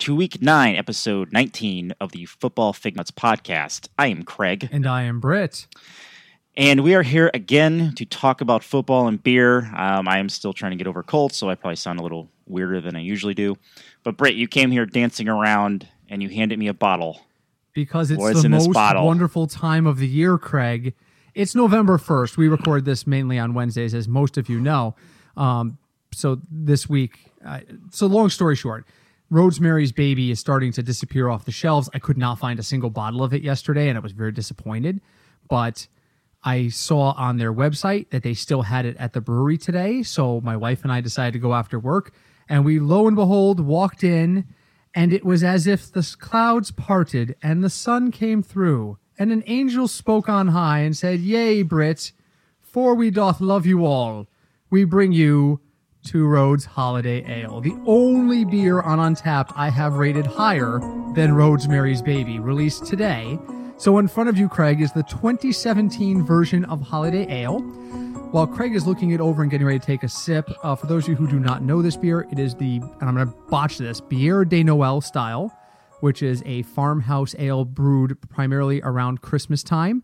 to week nine, episode 19 of the Football Fig Nuts podcast. I am Craig, And I am Britt. and we are here again to talk about football and beer. Um, I am still trying to get over cold, so I probably sound a little weirder than I usually do. But Britt, you came here dancing around and you handed me a bottle. Because it's What's the most wonderful time of the year, Craig. It's November 1st. We record this mainly on Wednesdays, as most of you know. Um, so this week, uh, so long story short, Rosemary's Baby is starting to disappear off the shelves. I could not find a single bottle of it yesterday, and I was very disappointed. But I saw on their website that they still had it at the brewery today. So my wife and I decided to go after work, and we lo and behold walked in, and it was as if the clouds parted and the sun came through, and an angel spoke on high and said, Yea, Brit, for we doth love you all, we bring you Two Roads Holiday Ale, the only beer on Untappd I have rated higher than Rosemary's Baby, released today. So in front of you, Craig, is the 2017 version of Holiday Ale. While Craig is looking it over and getting ready to take a sip, uh, for those of you who do not know this beer, it is the, and I'm going to botch this, Bière de Noël style, which is a farmhouse ale brewed primarily around Christmas time.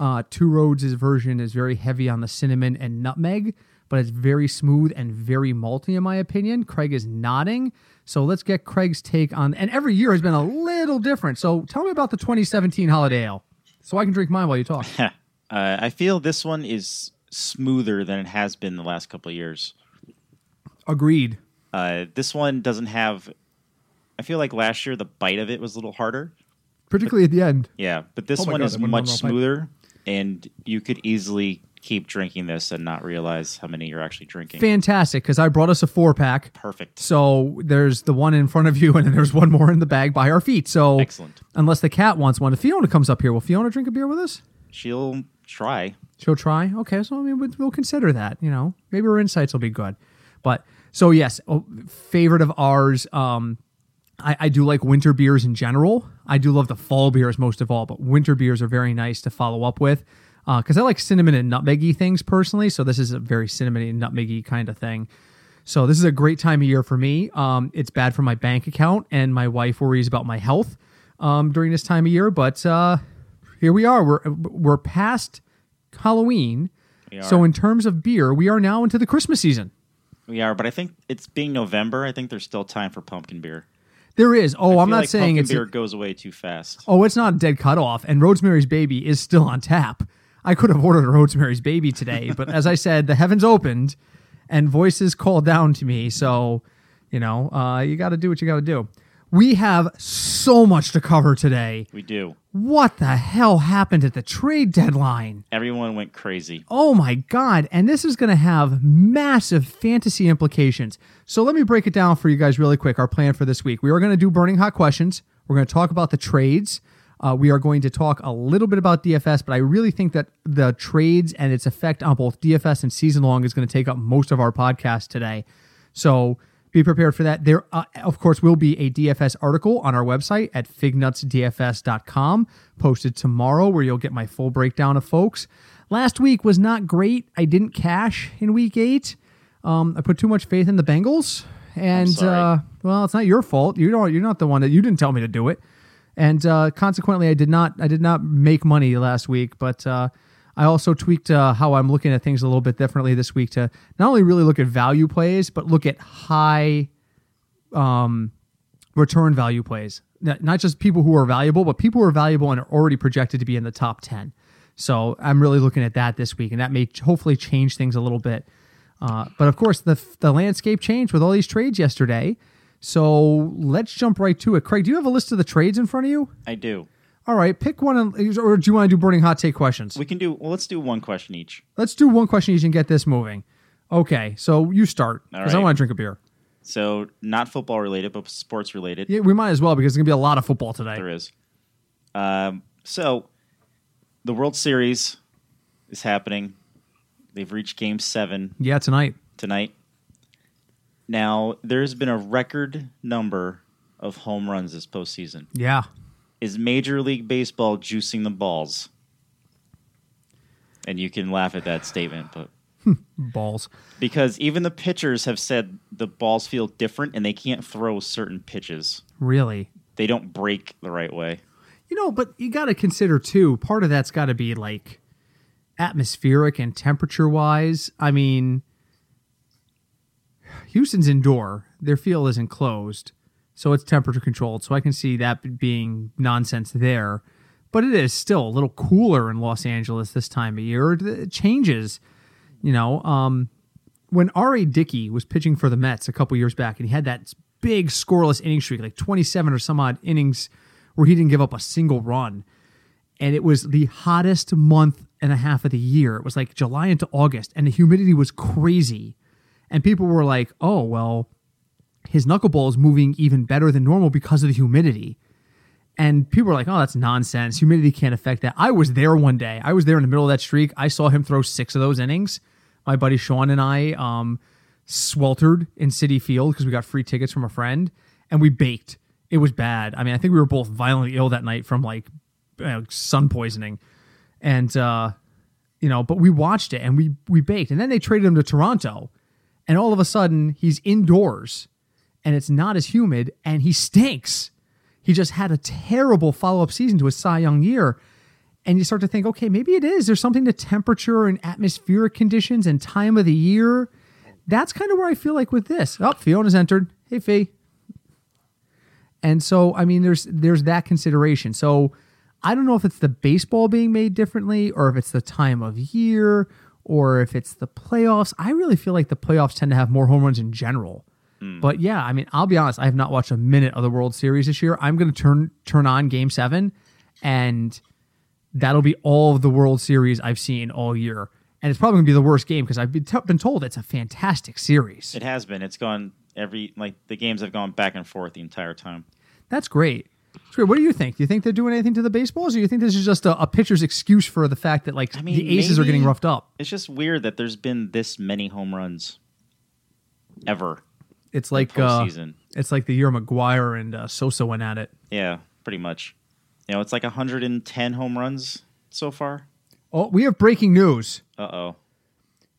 Uh, Two Roads' version is very heavy on the cinnamon and nutmeg, but it's very smooth and very malty, in my opinion. Craig is nodding. So let's get Craig's take on, and every year has been a little different. So tell me about the 2017 Holiday Ale so I can drink mine while you talk. uh, I feel this one is smoother than it has been the last couple of years. Agreed. Uh, this one doesn't have. I feel like last year the bite of it was a little harder. Particularly at the end. Yeah, but this Oh one God, is much went off my- smoother, and you could easily keep drinking this and not realize how many you're actually drinking. Fantastic, because I brought us a four pack. Perfect. So there's the one in front of you, and then there's one more in the bag by our feet. So Excellent. unless the cat wants one, if Fiona comes up here, will Fiona drink a beer with us? She'll try. She'll try. Okay, so I mean, we'll- consider that. You know, maybe her insights will be good. But so yes, oh, favorite of ours. Um, I, I do like winter beers in general. I do love the fall beers most of all, but winter beers are very nice to follow up with because I like cinnamon and nutmeggy things personally. So this is a very cinnamony and nutmeggy kind of thing. So this is a great time of year for me. Um, it's bad for my bank account, and my wife worries about my health um, during this time of year. But uh, here we are. We're we're past Halloween. We So in terms of beer, we are now into the Christmas season. We are, but I think it's being November. I think there's still time for pumpkin beer. There is. Oh, I I'm not like saying pumpkin it's. beer goes away too fast. Oh, it's not a dead cutoff. And Rosemary's Baby is still on tap. I could have ordered a Rosemary's Baby today, but as I said, the heavens opened and voices called down to me. So, you know, uh, you got to do what you got to do. We have so much to cover today. We do. What the hell happened at the trade deadline? Everyone went crazy. Oh my God. And this is going to have massive fantasy implications. So let me break it down for you guys really quick. Our plan for this week. We are going to do burning hot questions. We're going to talk about the trades. Uh, we are going to talk a little bit about DFS, but I really think that the trades and its effect on both DFS and season long is going to take up most of our podcast today. So be prepared for that. There, uh, of course, will be a DFS article on our website at fignutsdfs.com posted tomorrow where you'll get my full breakdown of folks. Last week was not great. I didn't cash in week eight. Um, I put too much faith in the Bengals, and uh, well, it's not your fault. You don't. You're not the one that you didn't tell me to do it, and uh, consequently, I did not. I did not make money last week, but uh, I also tweaked uh, how I'm looking at things a little bit differently this week to not only really look at value plays, but look at high um, return value plays. Not just people who are valuable, but people who are valuable and are already projected to be in the top 10. So I'm really looking at that this week, and that may hopefully change things a little bit. Uh, but of course, the, the landscape changed with all these trades yesterday. So let's jump right to it. Craig, do you have a list of the trades in front of you? I do. All right, pick one, and- or do you want to do burning hot take questions? We can do. Well, let's do one question each. Let's do one question each and get this moving. Okay, so you start because I want to drink a beer. So not football related, but sports related. Yeah, we might as well because there's gonna be a lot of football today. There is. Um, so the World Series is happening. They've reached Game Seven Yeah, tonight. tonight. Now there's been a record number of home runs this postseason. Yeah. Is Major League Baseball juicing the balls? and you can laugh at that statement, but Balls. because even the pitchers have said the balls feel different and they can't throw certain pitches. Really? They don't break the right way. You know, but you got to consider too. Part of that's got to be like atmospheric and temperature wise. I mean, Houston's indoor; their field is enclosed, so it's temperature controlled. So I can see that being nonsense there. But it is still a little cooler in Los Angeles this time of year. It changes, you know. Um, when R.A. Dickey was pitching for the Mets a couple years back, and he had that big scoreless inning streak, like 27 or some odd innings, where he didn't give up a single run. And it was the hottest month and a half of the year. It was like July into August, and the humidity was crazy. And people were like, oh, well, his knuckleball is moving even better than normal because of the humidity. And people were like, oh, that's nonsense. Humidity can't affect that. I was there one day. I was there in the middle of that streak. I saw him throw six of those innings. My buddy Sean and I um, sweltered in Citi Field because we got free tickets from a friend and we baked. It was bad. I mean, I think we were both violently ill that night from like sun poisoning. And, uh, you know, but we watched it and we, we baked. And then they traded him to Toronto. And all of a sudden, he's indoors and it's not as humid and he stinks. He just had a terrible follow up season to his Cy Young year. And you start to think, okay, maybe it is. There's something to temperature and atmospheric conditions and time of the year. That's kind of where I feel like with this. Oh, Fiona's entered. Hey, Fee. And so, I mean, there's there's that consideration. So I don't know if it's the baseball being made differently or if it's the time of year or if it's the playoffs. I really feel like the playoffs tend to have more home runs in general. Hmm. But yeah, I mean, I'll be honest, I have not watched a minute of the World Series this year. I'm going to turn turn on game 7 and that'll be all of the World Series I've seen all year. And it's probably going to be the worst game because I've been, t- been told it's a fantastic series. It has been. It's gone every like the games have gone back and forth the entire time. That's great. What do you think? Do you think they're doing anything to the baseballs, or do you think this is just a, a pitcher's excuse for the fact that like I mean, the aces are getting roughed up? It's just weird that there's been this many home runs ever It's like uh, it's like the year McGwire and uh, Sosa went at it. yeah, pretty much. You know, it's like 110 home runs so far. Oh, we have breaking news. Uh oh.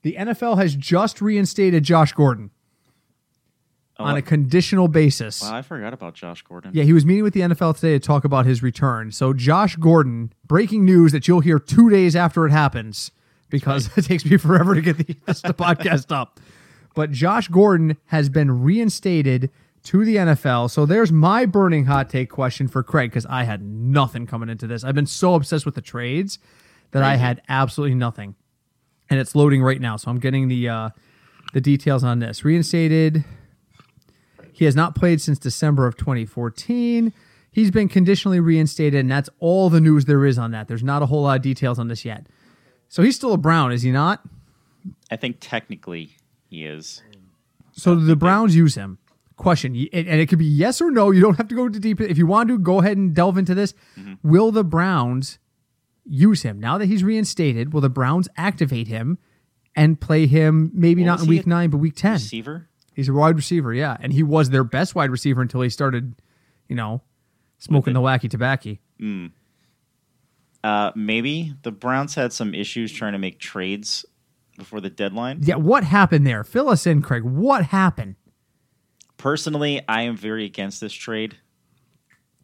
The NFL has just reinstated Josh Gordon Oh, on a conditional basis. wow, I forgot about Josh Gordon. Yeah, he was meeting with the NFL today to talk about his return. So, Josh Gordon, breaking news that you'll hear two days after it happens because it takes me forever to get the, the podcast up. But Josh Gordon has been reinstated to the NFL. So, there's my burning hot take question for Craig because I had nothing coming into this. I've been so obsessed with the trades that I had absolutely nothing. And it's loading right now. So, I'm getting the uh, the details on this. Reinstated. He has not played since December of 2014. He's been conditionally reinstated, and that's all the news there is on that. There's not a whole lot of details on this yet. So he's still a Brown, is he not? I think technically he is. So the Browns use him. Question, and it could be yes or no. You don't have to go into deep. If you want to, go ahead and delve into this. Mm-hmm. Will the Browns use him now that he's reinstated? Will the Browns activate him and play him? Maybe Well, not in week nine, but week ten. Receiver? He's a wide receiver, yeah, and he was their best wide receiver until he started, you know, smoking the wacky tobacco. Uh, maybe the Browns had some issues trying to make trades before the deadline. Yeah, what happened there? Fill us in, Craig. What happened? Personally, I am very against this trade.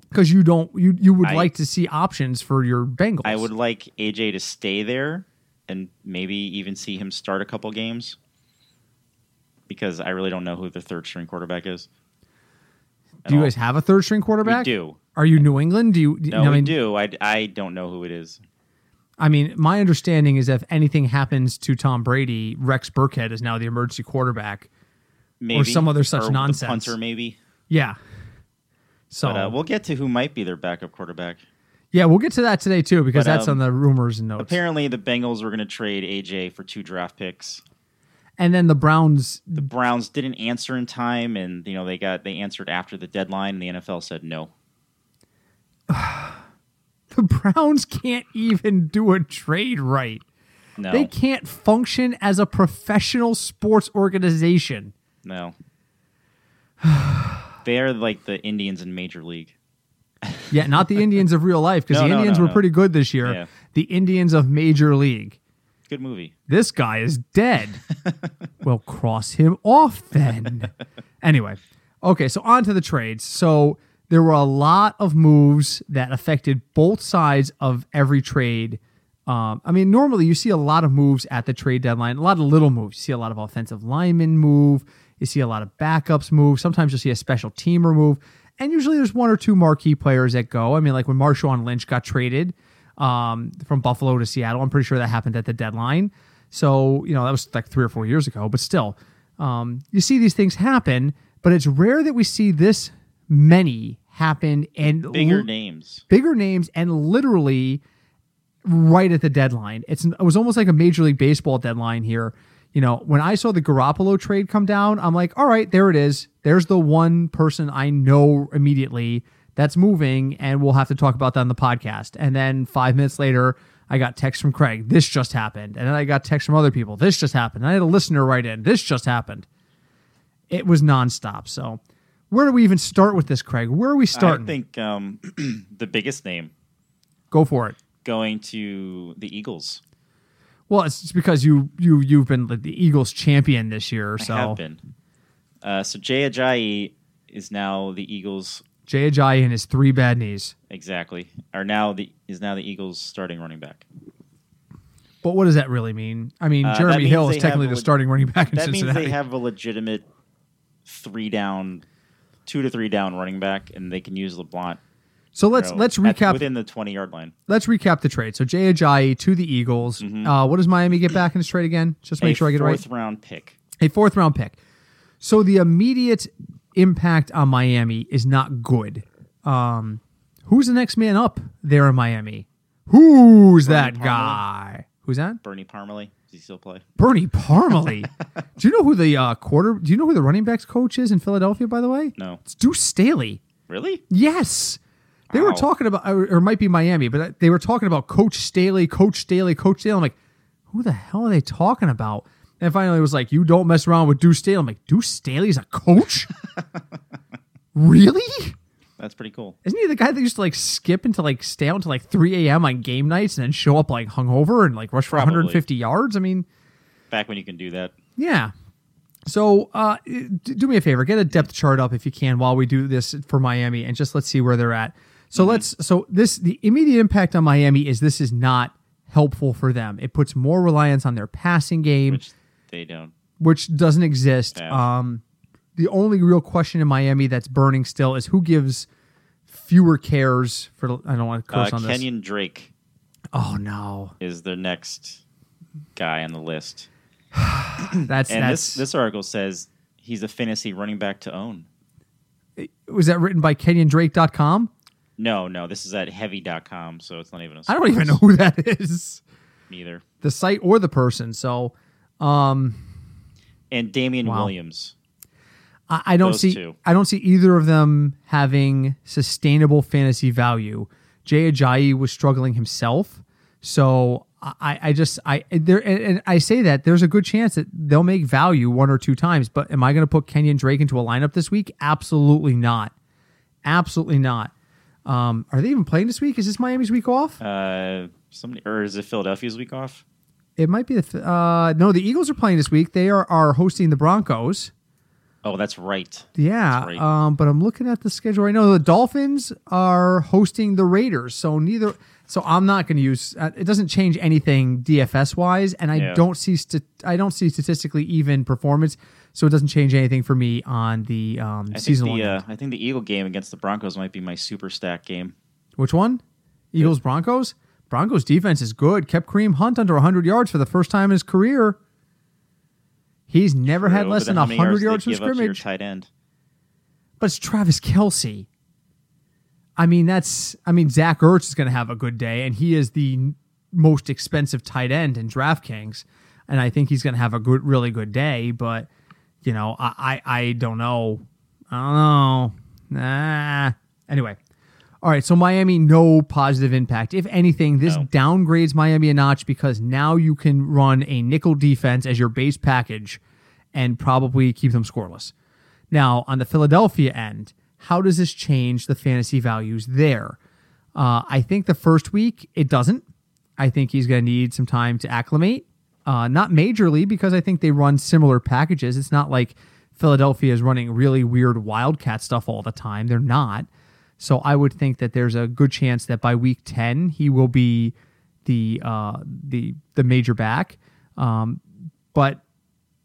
Because you don't, you you would I- like to see options for your Bengals. I would like AJ to stay there and maybe even see him start a couple games because I really don't know who the third string quarterback is. Do you all. guys have a third string quarterback? We do. Are you New England? Do you? No, I we do. I, I don't know who it is. I mean, my understanding is if anything happens to Tom Brady, Rex Burkhead is now the emergency quarterback. Maybe some other such Or nonsense. punter, maybe. Yeah. So But uh, we'll get to who might be their backup quarterback. yeah, we'll get to that today too because But, that's um, on the rumors and notes. Apparently, the Bengals were going to trade AJ for two draft picks. And then the Browns The Browns didn't answer in time, and you know they got they answered after the deadline. And the NFL said no. the Browns can't even do a trade right. No, They can't function as a professional sports organization. no. they are like the Indians in Major League. Yeah, not the Indians of real life because No, the Indians no, were pretty good this year. Yeah. The Indians of Major League. Good movie. This guy is dead. well, cross him off then. anyway, okay, so on to the trades. So there were a lot of moves that affected both sides of every trade. Um, I mean, normally you see a lot of moves at the trade deadline, a lot of little moves. You see a lot of offensive linemen move. You see a lot of backups move. Sometimes you'll see a special teamer move. And usually there's one or two marquee players that go. I mean, like when Marshawn Lynch got traded um, from Buffalo to Seattle, I'm pretty sure that happened at the deadline. So, you know, that was like three or four years ago, but still, um, you see these things happen, but it's rare that we see this many happen and Bigger l- names. bigger names and literally right at the deadline. It's it was almost like a Major League Baseball deadline here. You know, when I saw the Garoppolo trade come down, I'm like, all right, there it is. There's the one person I know immediately that's moving, and we'll have to talk about that on the podcast. And then five minutes later, I got text from Craig, this just happened. And then I got text from other people, this just happened. And I had a listener write in, this just happened. It was nonstop. So where do we even start with this, Craig? Where are we starting? I think um, the biggest name Go for it. going to the Eagles. Well, it's just because you you you've been the Eagles champion this year, So I have been. Uh, so Jay Ajayi is now the Eagles. Jay Ajayi and his three bad knees. Exactly. Are now the is now the Eagles starting running back. But what does that really mean? I mean, Uh, that Jeremy means Hill they is technically have the leg- starting running back in That Cincinnati. means they have a legitimate three down, two to three down running back, and they can use LeBlanc. so let's you know, let's at- recap within the twenty yard line. let's recap the trade. So Jay Ajayi to the Eagles. Uh, what does Miami get back in this trade again? Just make Mm-hmm. a sure I get it right. fourth round pick. a fourth round pick. So the immediate impact on Miami is not good. Um, who's the next man up there in Miami? Who's that Parmalee. guy? Who's that? Bernie Parmalee. Does he still play? Bernie Parmalee. do you know who the uh, quarter? Do you know who the running backs coach is in Philadelphia? By the way, No. it's Deuce Staley. Really? Yes, they were talking about, or, or it might be Miami, but they were talking about Coach Staley, Coach Staley, Coach Staley. I'm like, who the hell are they talking about? And finally, it was like, you don't mess around with Deuce Staley. I'm like, Deuce Staley's a coach? really? That's pretty cool. Isn't he the guy that used to like skip into like stay out until like 3 a.m. on game nights and then show up like hungover and like rush for Probably. 150 yards? I mean, Back when you can do that. yeah. So, uh, do me a favor, get a depth chart up if you can while we do this for Miami, and just let's see where they're at. So let's. So this the immediate impact on Miami is this is not helpful for them. It puts more reliance on their passing game, Which they don't. which doesn't exist. Yeah. Um, the only real question in Miami that's burning still is who gives fewer cares for. I don't want to Uh, curse on this. Kenyan Drake Oh no, is their next guy on the list. that's And that's this this article says he's a fantasy running back to own. was that written by KenyonDrake.com? No, no, this is at heavy.com, so it's not even I don't even know who that is. neither. the site or the person. So um, And Damien Wow. Williams. I, I don't Those see two. I don't see either of them having sustainable fantasy value. Jay Ajayi was struggling himself, so I, I just I there and, I say that there's a good chance that they'll make value one or two times. But am I going to put Kenyan Drake into a lineup this week? Absolutely not. Absolutely not. Um, are they even playing this week? Is this Miami's week off? Uh, somebody or is it Philadelphia's week off? It might be the uh, no. The Eagles are playing this week. They are are hosting the Broncos. Oh, that's right. Yeah, That's right. um, but I'm looking at the schedule right now. The Dolphins are hosting the Raiders, so neither. So I'm not going to use. Uh, it doesn't change anything DFS wise, and I Yeah. don't see. St- I don't see statistically even performance, so it doesn't change anything for me on the um, I season the uh, I think the Eagle game against the Broncos might be my super stack game. Which one? Eagles Broncos. Broncos defense is good. Kept Kareem Hunt under 100 yards for the first time in his career. He's never had less than then how many 100 do yards from give up to your scrimmage. tight end. but it's Travis Kelce. I mean, that's. I mean, Zach Ertz is going to have a good day, and he is the most expensive tight end in DraftKings, and I think he's going to have a good, really good day. But you know, I, I, I don't know. I don't know. Nah. Anyway, all right. So Miami, no positive impact. If anything, this No. downgrades Miami a notch because now you can run a nickel defense as your base package, and probably keep them scoreless. Now, on the Philadelphia end, how does this change the fantasy values there? Uh, I think the first week it doesn't. I think he's going to need some time to acclimate. Uh, not majorly because I think they run similar packages. It's not like Philadelphia is running really weird wildcat stuff all the time. They're not. So I would think that there's a good chance that by week ten he will be the uh, the the major back. Um, but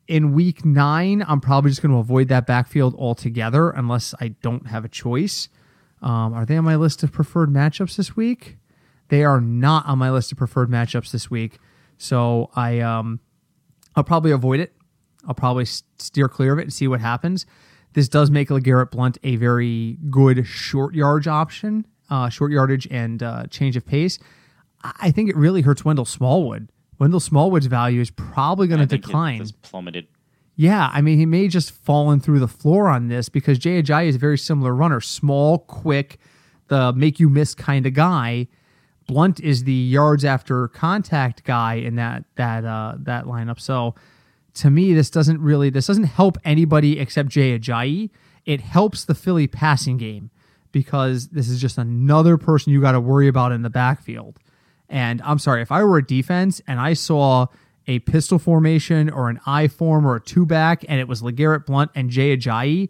in week nine, I'm probably just going to avoid that backfield altogether unless I don't have a choice. Um, are they on my list of preferred matchups this week? They are not on my list of preferred matchups this week. So I um, I'll probably avoid it. I'll probably steer clear of it and see what happens. This does make LeGarrette Blount a very good short yardage option, uh, short yardage and uh, change of pace. I think it really hurts Wendell Smallwood. Wendell Smallwood's value is probably going to decline. Plummeted. Yeah, I mean, he may just fallen through the floor on this because Jay Ajayi is a very similar runner, small, quick, the make you miss kind of guy. Blount is the yards after contact guy in that that uh, that lineup. So to me, this doesn't really this doesn't help anybody except Jay Ajayi. It helps the Philly passing game because this is just another person you got to worry about in the backfield. And I'm sorry, if I were a defense and I saw a pistol formation or an I form or a two back and it was LeGarrette Blount and Jay Ajayi,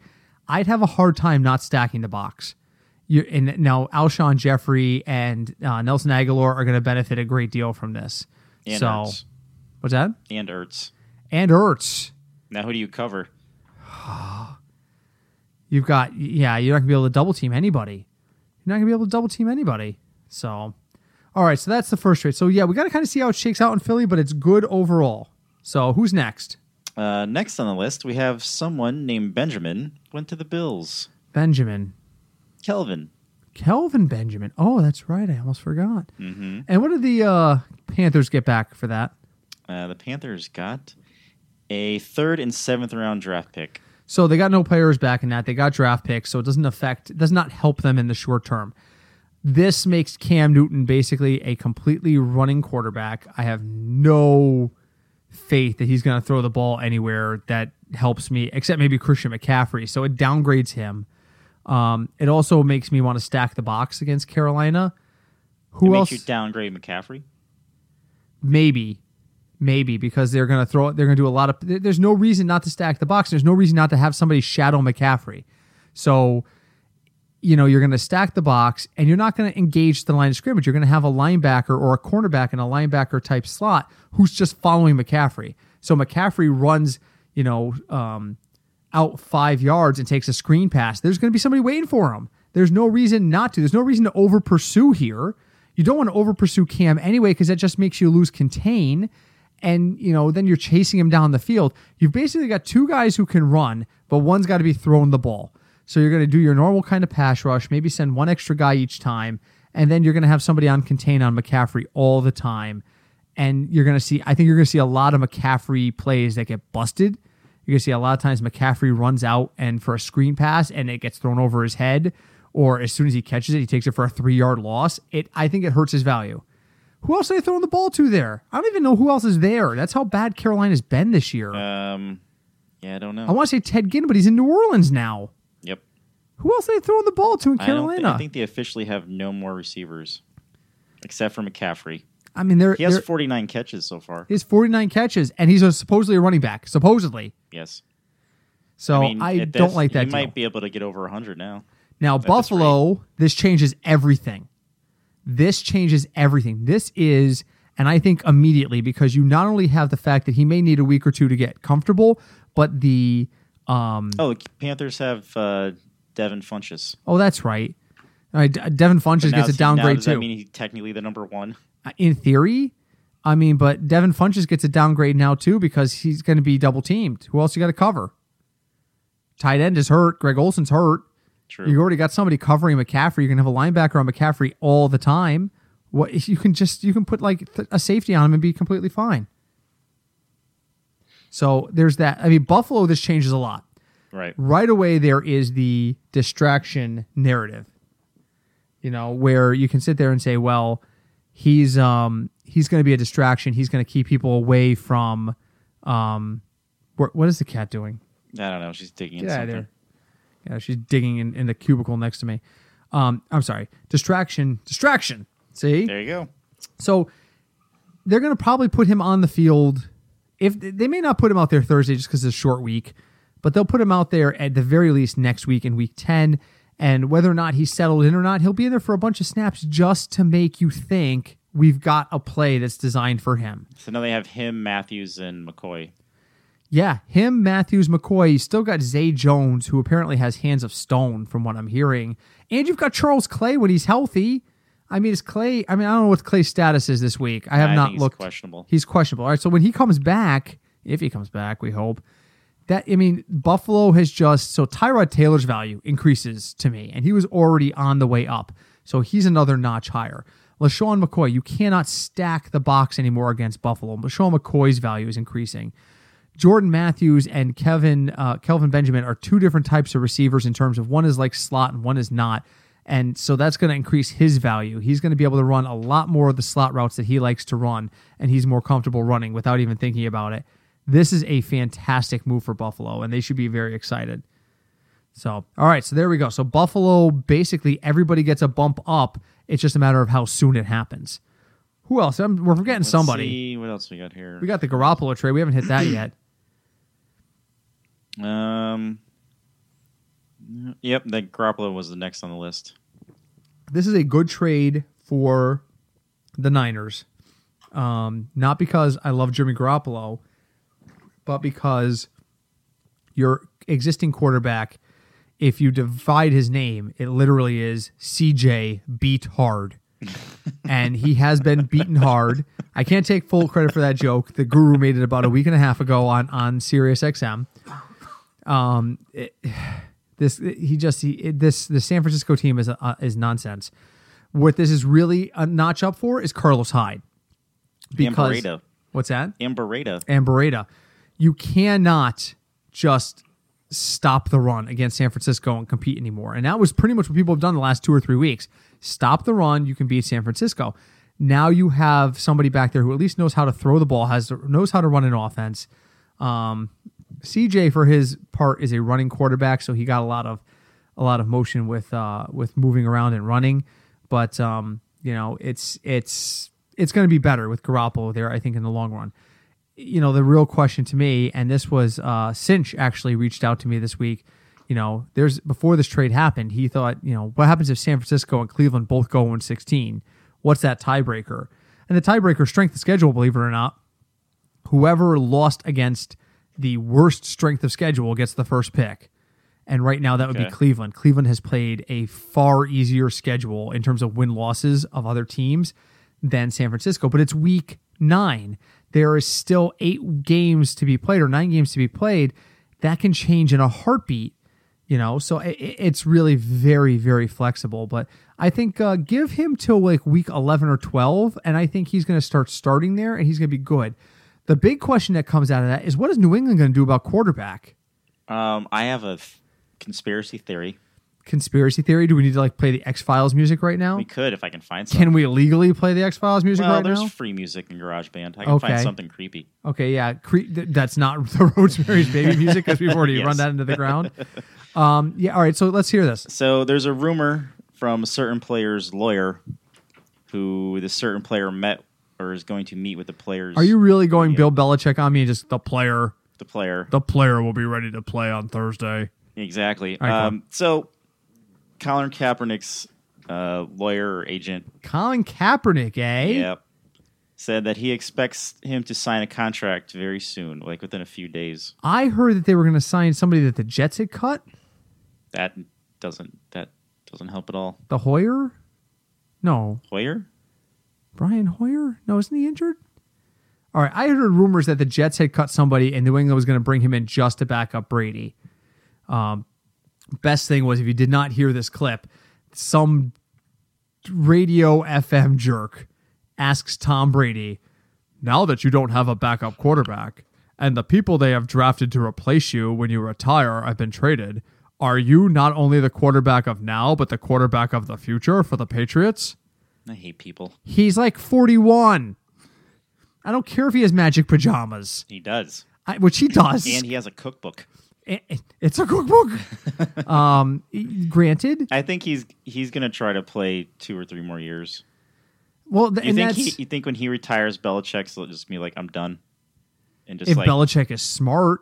I'd have a hard time not stacking the box. You, and now Alshon Jeffery and uh, Nelson Agholor are going to benefit a great deal from this. And so, Ertz. what's that? And Ertz. And Ertz. Now, who do you cover? You've got, yeah, you're not going to be able to double team anybody. You're not going to be able to double team anybody. So, all right, so that's the first trade. So, yeah, we got to kind of see how it shakes out in Philly, but it's good overall. So, who's next? Uh, next on the list, we have someone named Benjamin went to the Bills. Benjamin. Kelvin. Kelvin Benjamin. Oh, that's right. I almost forgot. Mm-hmm. And what did the uh, Panthers get back for that? Uh, the Panthers got a third and seventh round draft pick. So they got no players back in that. They got draft picks, so it doesn't affect, does not help them in the short term. This makes Cam Newton basically a completely running quarterback. I have no faith that he's going to throw the ball anywhere that helps me, except maybe Christian McCaffrey. So it downgrades him. Um, it also makes me want to stack the box against Carolina. Who it else? Makes you downgrade McCaffrey. Maybe, maybe because they're going to throw. They're going to do a lot of. There's no reason not to stack the box. There's no reason not to have somebody shadow McCaffrey. So, you know, you're going to stack the box, and you're not going to engage the line of scrimmage. You're going to have a linebacker or a cornerback in a linebacker type slot who's just following McCaffrey. So McCaffrey runs, you know, um, out five yards and takes a screen pass. There's going to be somebody waiting for him. There's no reason not to. There's no reason to over pursue here. You don't want to over pursue Cam anyway because that just makes you lose contain. And, you know, then you're chasing him down the field. You've basically got two guys who can run, but one's got to be throwing the ball. So you're going to do your normal kind of pass rush, maybe send one extra guy each time, and then you're going to have somebody on contain on McCaffrey all the time. And you're going to see, I think you're going to see a lot of McCaffrey plays that get busted. You're going to see a lot of times McCaffrey runs out and for a screen pass and it gets thrown over his head, or as soon as he catches it, he takes it for a three yard loss. It, I think it hurts his value. Who else are they throwing the ball to there? I don't even know who else is there. That's how bad Carolina's been this year. Um, yeah, I don't know. I want to say Ted Ginn, but he's in New Orleans now. yep. Who else are they throwing the ball to in I, don't Carolina? I think they officially have no more receivers, except for McCaffrey. I mean, they're, He has they're 49 catches so far. he has 49 catches, and he's a, supposedly a running back. Supposedly. Yes. So I, mean, it- don't like that He deal. might be able to get over 100 now. Now, this Buffalo, this changes everything. This changes everything. This is, and I think immediately because you not only have the fact that he may need a week or two to get comfortable, but the um Oh, the Panthers have uh, Devin Funchess. oh that's right. All right, De- Devin Funchess gets a he- now downgrade does that too. mean he's technically the number one? Uh, In theory, I mean, but Devin Funchess gets a downgrade now too because he's going to be double teamed. Who else you got to cover? Tight end is hurt. Greg Olsen's hurt. True. You already got somebody covering McCaffrey. You're gonna have a linebacker on McCaffrey all the time. What you can just you can put like th- a safety on him and be completely fine. So there's that. I mean, Buffalo. This changes a lot. right. Right away, there is the distraction narrative. You know, where you can sit there and say, "Well, he's um he's going to be a distraction. He's going to keep people away from um what what is the cat doing? I don't know. She's digging in Get of something. Yeah, she's digging in, in the cubicle next to me. Um, I'm sorry. Distraction. Distraction. See? There you go. So they're going to probably put him on the field if they may not put him out there Thursday just because it's a short week, but they'll put him out there at the very least next week in week 10. And whether or not he's settled in or not, he'll be in there for a bunch of snaps just to make you think we've got a play that's designed for him. So now they have him, Matthews, and McCoy. Yeah, him, Matthews, McCoy. You still got Zay Jones, who apparently has hands of stone, from what I'm hearing. And you've got Charles Clay when he's healthy. I mean, is Clay? I mean, I don't know what Clay's status is this week. I have I not he's looked. questionable. He's questionable. All right, so when he comes back, if he comes back, we hope that. I mean, Buffalo has just so Tyrod Taylor's value increases to me, and he was already on the way up, so he's another notch higher. LeSean McCoy, you cannot stack the box anymore against Buffalo. LeSean McCoy's value is increasing. Jordan Matthews and Kevin uh, Kelvin Benjamin are two different types of receivers in terms of one is like slot and one is not. And so that's going to increase his value. He's going to be able to run a lot more of the slot routes that he likes to run, and he's more comfortable running without even thinking about it. This is a fantastic move for Buffalo, and they should be very excited. So, all right, so there we go. So, Buffalo basically everybody gets a bump up. It's just a matter of how soon it happens. Who else? I'm, we're forgetting Let's somebody. see what else we got here? We got the Garoppolo trade. We haven't hit that yet. Um. Yep, the Garoppolo was the next on the list. this is a good trade for the Niners. Um, not because I love Jimmy Garoppolo, but because your existing quarterback, if you divide his name, it literally is CJ beat hard. and he has been beaten hard. I can't take full credit for that joke. The guru made it about a week and a half ago on on Sirius XM. Um, it- this he just he, it- this the San Francisco team is uh, is nonsense. What this is really a notch up for is Carlos Hyde. And Beretta. what's that? And Beretta. You cannot just stop the run against San Francisco and compete anymore. And that was pretty much what people have done the last two or three weeks. Stop the run, you can beat San Francisco. Now you have somebody back there who at least knows how to throw the ball, has knows how to run an offense. Um, CJ for his part is a running quarterback, so he got a lot of a lot of motion with uh, with moving around and running. But um, you know, it's it's it's going to be better with Garoppolo there. I think in the long run. You know, the real question to me, and this was uh, Cinch actually reached out to me this week. You know, there's before this trade happened, he thought, you know, what happens if San Francisco and Cleveland both go in 16? What's that tiebreaker? And the tiebreaker strength of schedule, believe it or not, whoever lost against the worst strength of schedule gets the first pick. And right now, that would be Cleveland. Cleveland has played a far easier schedule in terms of win losses of other teams than San Francisco, but it's week nine. There is still eight games to be played or nine games to be played. That can change in a heartbeat, you know. So it's really very, very flexible. But I think uh, give him till like week 11 or 12, and I think he's going to start starting there and he's going to be good. The big question that comes out of that is what is New England going to do about quarterback? Um, I have a conspiracy theory. Conspiracy theory? Do we need to like play the X Files music right now? We could if I can find some. Can we legally play the X Files music well, right there's now? free music in GarageBand. I can Okay. find something creepy. Okay, yeah, cre- th- that's not the Rosemary's Baby music because we've already Yes. run that into the ground. Um, yeah, all right. So let's hear this. So there's a rumor from a certain player's lawyer, who this certain player met or is going to meet with the players. Are you really going Bill Belichick on me? Just the player, the player? the player will be ready to play on Thursday. Exactly. Right, um, so Colin Kaepernick's uh, lawyer or agent, Colin Kaepernick, eh? yep, said that he expects him to sign a contract very soon, like within a few days. I heard that they were going to sign somebody that the Jets had cut. That doesn't that doesn't help at all. The Hoyer? No, Hoyer? Brian Hoyer? No, isn't he injured? All right, I heard rumors that the Jets had cut somebody and New England was going to bring him in just to back up Brady. Um, best thing was if you did not hear this clip, some radio FM jerk asks Tom Brady, now that you don't have a backup quarterback and the people they have drafted to replace you when you retire have been traded, are you not only the quarterback of now, but the quarterback of the future for the Patriots? I hate people. He's like 41. I don't care if he has magic pajamas, He does, I, which he does. and he has a cookbook. It- it- it's a cookbook. um, granted. I think he's he's gonna try to play two or three more years. Well, th- You and think that's he, you think when he retires, Belichick's will just be like, "I'm done," and just if like Belichick is smart.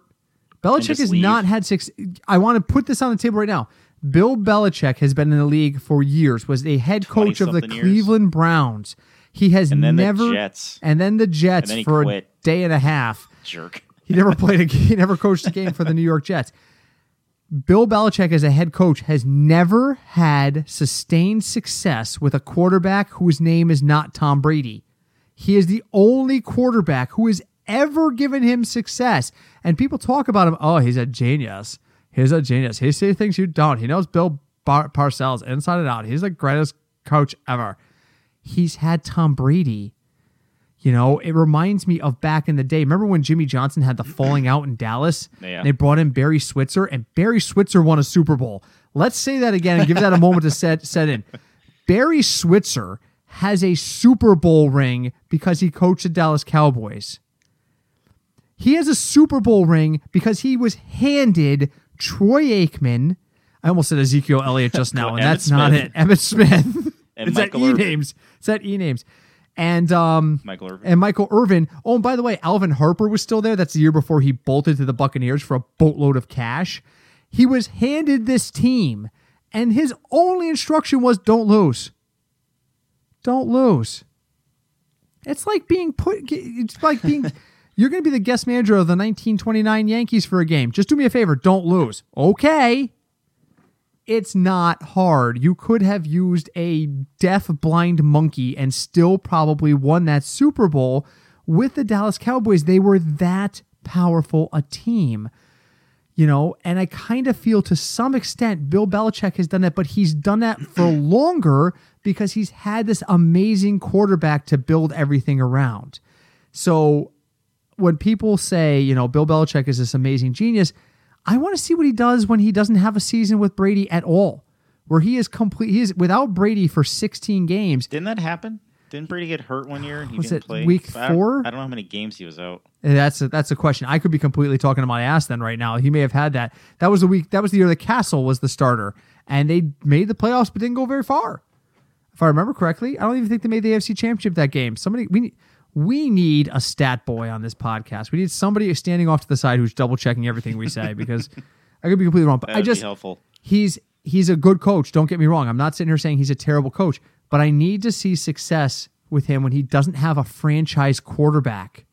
Belichick just has leave. not had six. I want to put this on the table right now. Bill Belichick has been in the league for years. Was a head coach of the years. Cleveland Browns. He has the never Jets. and then the Jets then for quit. a day and a half. jerk. He never played a he never coached a game for the New York Jets. Bill Belichick as a head coach has never had sustained success with a quarterback whose name is not Tom Brady. He is the only quarterback who has ever given him success. And people talk about him, oh, he's a genius. He's a genius. He sees things you don't. He knows Bill Bar- Parcells inside and out. He's the greatest coach ever. He's had Tom Brady. You know, it reminds me of back in the day. Remember when Jimmy Johnson had the falling out in Dallas? Yeah. They brought in Barry Switzer, and Barry Switzer won a Super Bowl. Let's say that again and give that a moment to set set in. Barry Switzer has a Super Bowl ring because he coached the Dallas Cowboys. He has a Super Bowl ring because he was handed Troy Aikman. I almost said Ezekiel Elliott just now, and that's not it. Emmitt Smith. And it's Michael that E names. It's that E names. And um Michael Irvin. and Michael Irvin. Oh, and by the way, Alvin Harper was still there. That's the year before he bolted to the Buccaneers for a boatload of cash. He was handed this team, and his only instruction was don't lose. Don't lose. It's like being put. It's like being. You're going to be the guest manager of the 1929 Yankees for a game. Just do me a favor. Don't lose. Okay. It's not hard. You could have used a deaf blind monkey and still probably won that Super Bowl with the Dallas Cowboys. They were that powerful a team you know and i kind of feel to some extent bill belichick has done that but he's done that for longer because he's had this amazing quarterback to build everything around so when people say you know bill belichick is this amazing genius i want to see what he does when he doesn't have a season with brady at all where he is complete he is without brady for 16 games Didn't that happen? Didn't Brady get hurt one year and he Was didn't it play? week I don't- four? I don't know how many games he was out. And That's a, that's a question. I could be completely talking to my ass then right now. He may have had that. That was the week. That was the year the Cassel was the starter, and they made the playoffs but didn't go very far. If I remember correctly, I don't even think they made the AFC Championship that game. Somebody we need we need a stat boy on this podcast. We need somebody standing off to the side who's double checking everything we say because I could be completely wrong. But I just helpful. he's he's a good coach. Don't get me wrong. I'm not sitting here saying he's a terrible coach, but I need to see success with him when he doesn't have a franchise quarterback.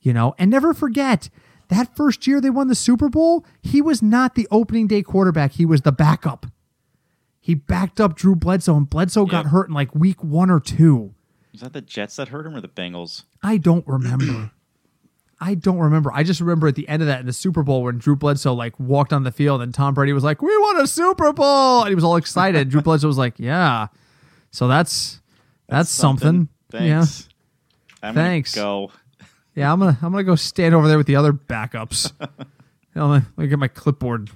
You know, and never forget that first year they won the Super Bowl, he was not the opening day quarterback. He was the backup. He backed up Drew Bledsoe, and Bledsoe got hurt in like week one or two. Was that the Jets that hurt him or the Bengals? I don't remember. I don't remember. I just remember at the end of that in the Super Bowl when Drew Bledsoe like walked on the field and Tom Brady was like, "We won a Super Bowl," and he was all excited. Drew Bledsoe was like, "Yeah." So that's that's, something. Yeah, Thanks. I'm Thanks. Go. yeah. I'm gonna I'm gonna go stand over there with the other backups. Let me get my clipboard.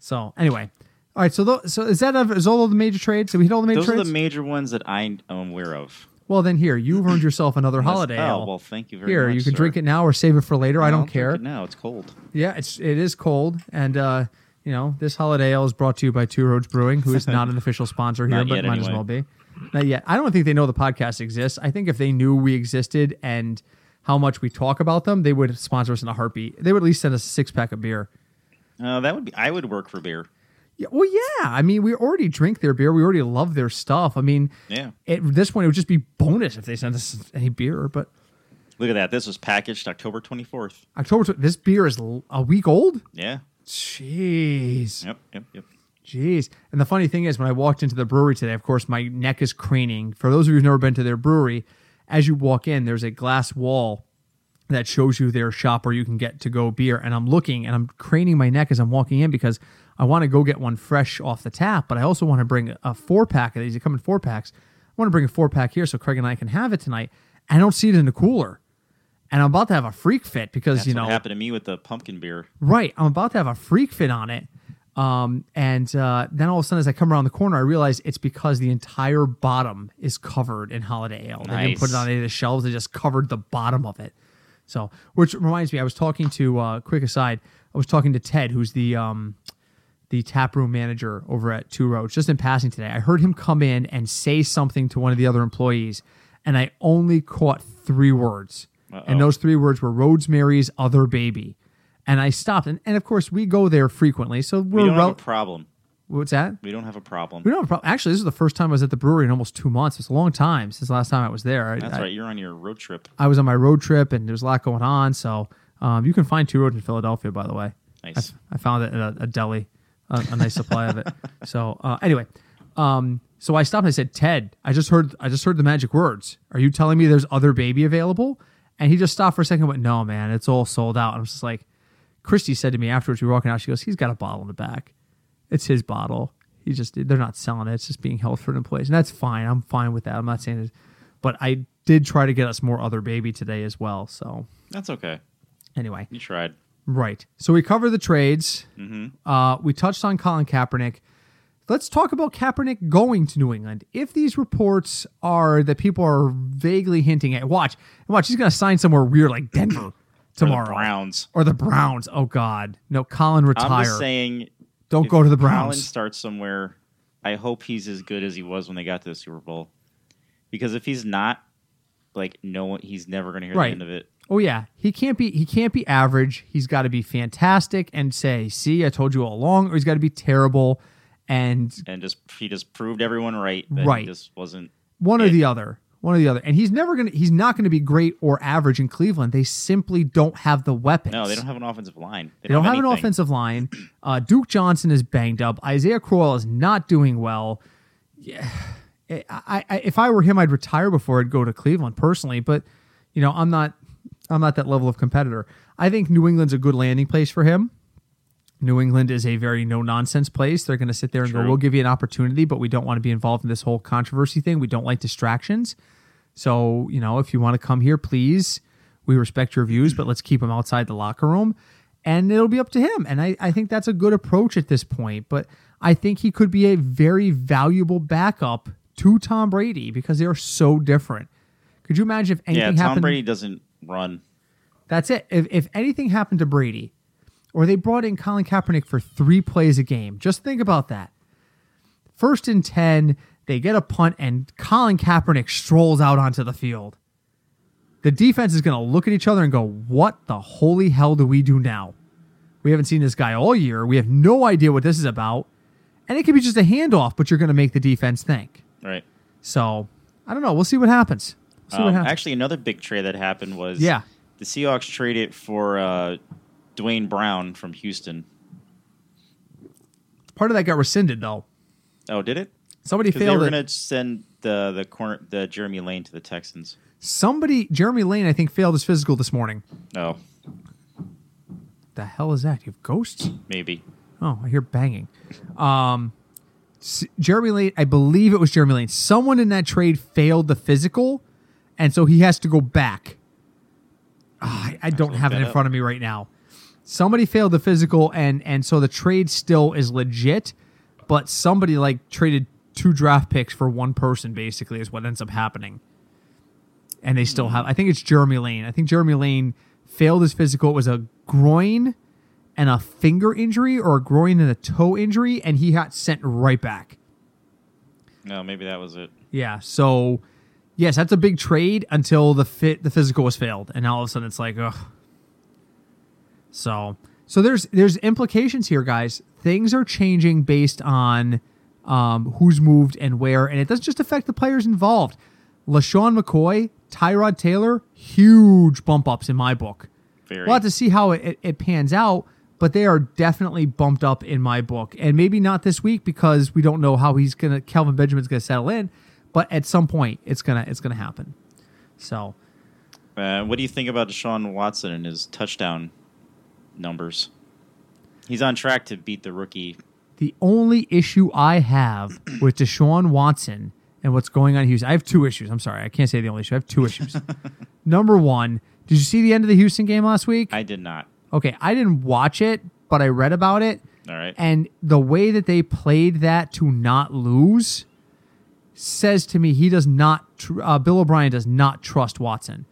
So anyway, all right. So tho- so is that a, is all of the major trades? So we hit all the major Those are trades. the major ones that I am aware of. Well, then here you've earned yourself another holiday. Oh, ale. well, thank you very here much. Here you can sir. drink it now or save it for later. I don't care. it now it's cold. Yeah, it's it is cold, and uh, you know this holiday ale is brought to you by Two Roads Brewing, who is not an official sponsor here, but yet, might as well be. Not yet. I don't think they know the podcast exists. I think if they knew we existed and how much we talk about them, they would sponsor us in a heartbeat. They would at least send us a six pack of beer. Uh, that would be. I would work for beer. Yeah, well, yeah. I mean, we already drink their beer. We already love their stuff. I mean, Yeah. at this point, it would just be bonus if they sent us any beer. But Look at that. This was packaged October 24th. October, tw- this beer is l- a week old. Yeah. Jeez. Yep. Yep. Yep. Jeez. And the funny thing is, when I walked into the brewery today, of course, my neck is craning. For those of you who've never been to their brewery, as you walk in, there's a glass wall that shows you their shop where you can get to go beer. And I'm looking and I'm craning my neck as I'm walking in because I want to go get one fresh off the tap, but I also want to bring a four pack of these. They come in four packs. I want to bring a four pack here so Craig and I can have it tonight. I don't see it in the cooler. And I'm about to have a freak fit because, That's you what know, happened to me with the pumpkin beer. Right. I'm about to have a freak fit on it. Um, and uh, then all of a sudden, as I come around the corner, I realize it's because the entire bottom is covered in holiday ale. They didn't put it on any of the shelves; they just covered the bottom of it. So, which reminds me, I was talking to uh, quick aside. I was talking to Ted, who's the um, the tap room manager over at Two Roads, just in passing today. I heard him come in and say something to one of the other employees, and I only caught three words. Uh-oh. and those three words were Roadsmary's Other Baby. And I stopped, and, and of course we go there frequently, so We we're don't rel- have a problem. what's that? We don't have a problem. We don't have a problem. Actually, this is the first time I was at the brewery in almost two months. It's a long time since the last time I was there. That's I, right. You're on your road trip. I was on my road trip, and there's a lot going on. So um, you can find two roads in Philadelphia, by the way. Nice. I found it at a, a deli, a, a nice supply of it. So uh, anyway, um, so I stopped and I said, Ted, I just heard, I just heard the magic words. Are you telling me there's other baby available? And he just stopped for a second. and Went, no, man, it's all sold out. And I was just like, Christy said to me afterwards, we were walking out. She goes, he's got a bottle in the back. It's his bottle. He just, they're not selling it. It's just being held for an employees, and that's fine. I'm fine with that. I'm not saying it, but I did try to get us more other baby today as well. So That's okay. anyway, You tried. Right. So we covered the trades. Mm-hmm. Uh, we touched on Colin Kaepernick. Let's talk about Kaepernick going to New England. If these reports are that people are vaguely hinting at, watch, watch, he's going to sign somewhere weird like Denver Or tomorrow, The Browns. or the Browns. Oh God, no, Colin retire. I'm just saying. Don't go to the Browns. Colin starts somewhere. I hope he's as good as he was when they got to the Super Bowl. Because if he's not, like no one, he's never going to hear Right. the end of it. Oh yeah, he can't be. He can't be average. He's got to be fantastic and say, "See, I told you all along." Or he's got to be terrible and And just he just proved everyone right that Right. he just wasn't. one or the other one or the other and he's never gonna he's not gonna be great or average in cleveland they simply don't have the weapons No, they don't have an offensive line. they don't have an offensive line uh, duke johnson is banged up isaiah crowell is not doing well yeah, I, I, if i were him i'd retire before i'd go to cleveland personally but you know i'm not i'm not that level of competitor i think new england's a good landing place for him New England is a very no nonsense place. They're going to sit there and go, we'll give you an opportunity, but we don't want to be involved in this whole controversy thing. We don't like distractions. So, you know, if you want to come here, please, we respect your views, but let's keep them outside the locker room. And it'll be up to him. And I, I think that's a good approach at this point. But I think he could be a very valuable backup to Tom Brady because they are so different. Could you imagine if anything Yeah, Tom happened? Brady doesn't run. That's it. If, if anything happened to Brady, or they brought in Colin Kaepernick for three plays a game, just think about that. First and 10, they get a punt, and Colin Kaepernick strolls out onto the field. The defense is going to look at each other and go, What the holy hell do we do now? We haven't seen this guy all year. We have no idea what this is about. And it could be just a handoff, but you're going to make the defense think. Right. So, I don't know. We'll see what happens. See what Um, happens. actually, another big trade that happened was Yeah. the Seahawks traded for uh, Duane Brown from Houston. Part of that got rescinded, though. Oh, did it? Somebody Because they failed were it. going to send the the corner the Jeremy Lane to the Texans. Somebody, Jeremy Lane, I think, failed his physical this morning. Oh, The hell is that? You have ghosts? maybe. Oh, I hear banging. Um, S- Jeremy Lane, I believe it was Jeremy Lane. Someone in that trade failed the physical, and so he has to go back. Ah, I, I don't have it in up. front of me right now. Somebody failed the physical, and and so the trade still is legit, but somebody like traded two draft picks for one person. Basically, is what ends up happening. And they still have. I think it's Jeremy Lane. I think Jeremy Lane failed his physical. It was a groin and a finger injury or a groin and a toe injury, and he got sent right back. No, maybe that was it. Yeah. So, yes, that's a big trade until the fit the physical was failed, and all of a sudden it's like, ugh. So, so there's there's implications here, guys. Things are changing based on um, who's moved and where, and it doesn't just affect the players involved. LeSean McCoy, Tyrod Taylor, huge bump ups in my book. Very. We'll have to see how it, it, it pans out, but they are definitely bumped up in my book. And maybe not this week because we don't know how he's gonna Kelvin Benjamin's gonna settle in, but at some point it's gonna it's gonna happen. So Uh, what do you think about Deshaun Watson and his touchdown numbers? He's on track to beat the rookie. the only issue I have with Deshaun Watson and what's going on in Houston, I have two issues. I'm sorry, I can't say the only issue. I have two issues. Number one, did you see the end of the Houston game last week? I did not. okay, I didn't watch it, but I read about it. All right. And the way that they played that to not lose says to me he does not, tr- uh, Bill O'Brien does not trust Watson.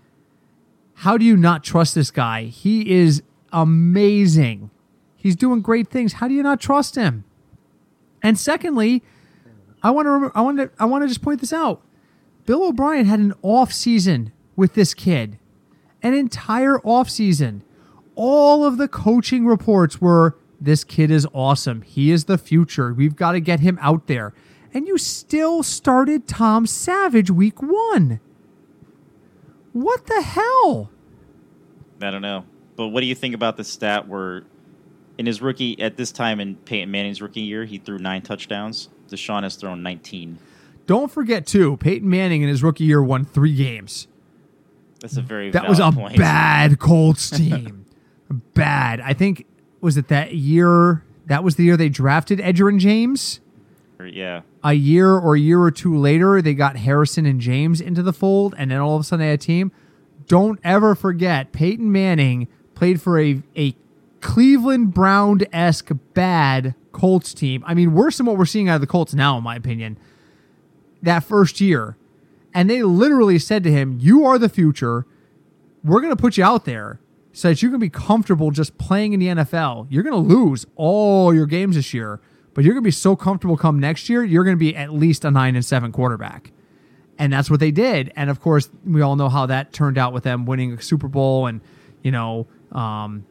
How do you not trust this guy? He is amazing. He's doing great things. How do you not trust him? And secondly, I want to I want to I want to just point this out. Bill O'Brien had an off season with this kid. an entire off season. All of the coaching reports were this kid is awesome. He is the future. We've got to get him out there. And you still started Tom Savage week one. What the hell? I don't know. But what do you think about the stat where in his rookie at this time in Peyton Manning's rookie year, he threw nine touchdowns. Deshaun has thrown nineteen. Don't forget too, Peyton Manning in his rookie year won three games. That's a very That was a point. bad Colts team. bad. I think was it that year? That was the year they drafted Edgerrin James. Or- Yeah, A year or a year or two later, they got Harrison and James into the fold, and then all of a sudden they had a team. Don't ever forget, Peyton Manning played for a a Cleveland Brown esque bad Colts team. I mean, worse than what we're seeing out of the Colts now, in my opinion. That first year, and they literally said to him, "You are the future. We're going to put you out there so that you can be comfortable just playing in the NFL. You're going to lose all your games this year, but you're going to be so comfortable come next year. You're going to be at least a nine and seven quarterback." And that's what they did. And of course, we all know how that turned out with them winning a Super Bowl and you know um,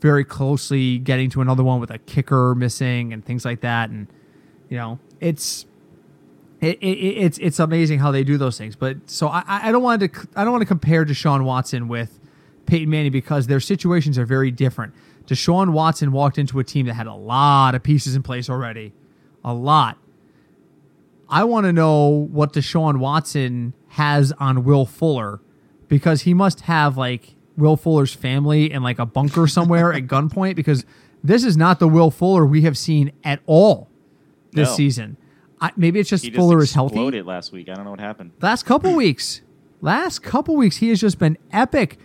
very closely getting to another one with a kicker missing and things like that. And you know, it's it, it, it's it's amazing how they do those things. But so I, I don't want to I don't want to compare Deshaun Watson with Peyton Manning because their situations are very different. Deshaun Watson walked into a team that had a lot of pieces in place already, a lot. I want to know what Deshaun Watson has on Will Fuller because he must have like Will Fuller's family in like a bunker somewhere at gunpoint because this is not the Will Fuller we have seen at all this No. season. I, maybe it's just just Fuller is healthy. exploded last week. I don't know what happened. Last couple weeks, last couple weeks, he has just been epic.